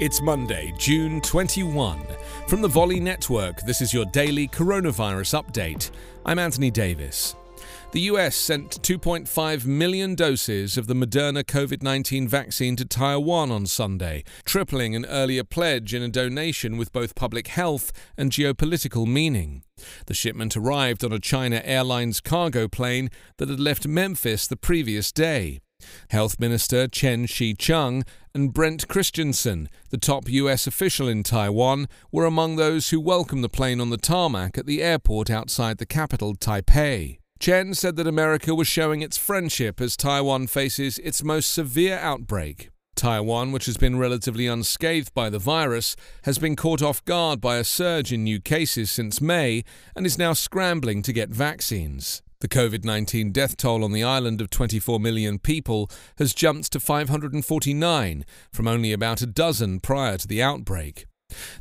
It's Monday, June 21. From the Volley Network, this is your daily coronavirus update. I'm Anthony Davis. The US sent 2.5 million doses of the Moderna COVID 19 vaccine to Taiwan on Sunday, tripling an earlier pledge in a donation with both public health and geopolitical meaning. The shipment arrived on a China Airlines cargo plane that had left Memphis the previous day. Health Minister Chen Shih-chung and Brent Christensen, the top US official in Taiwan, were among those who welcomed the plane on the tarmac at the airport outside the capital, Taipei. Chen said that America was showing its friendship as Taiwan faces its most severe outbreak. Taiwan, which has been relatively unscathed by the virus, has been caught off guard by a surge in new cases since May and is now scrambling to get vaccines. The COVID 19 death toll on the island of 24 million people has jumped to 549 from only about a dozen prior to the outbreak.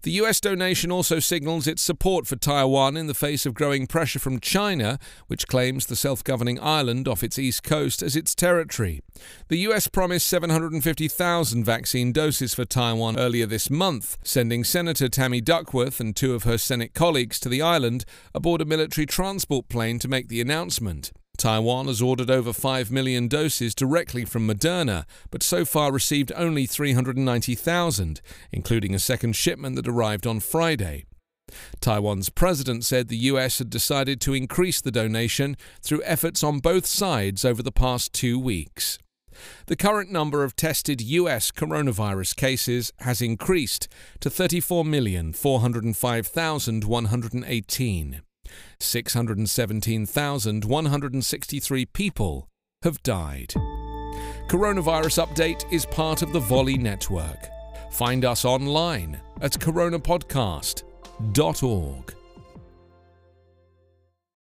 The US donation also signals its support for Taiwan in the face of growing pressure from China, which claims the self governing island off its east coast as its territory. The US promised 750,000 vaccine doses for Taiwan earlier this month, sending Senator Tammy Duckworth and two of her Senate colleagues to the island aboard a military transport plane to make the announcement. Taiwan has ordered over 5 million doses directly from Moderna, but so far received only 390,000, including a second shipment that arrived on Friday. Taiwan's president said the US had decided to increase the donation through efforts on both sides over the past two weeks. The current number of tested US coronavirus cases has increased to 34,405,118. 617,163 people have died. Coronavirus Update is part of the Volley Network. Find us online at coronapodcast.org.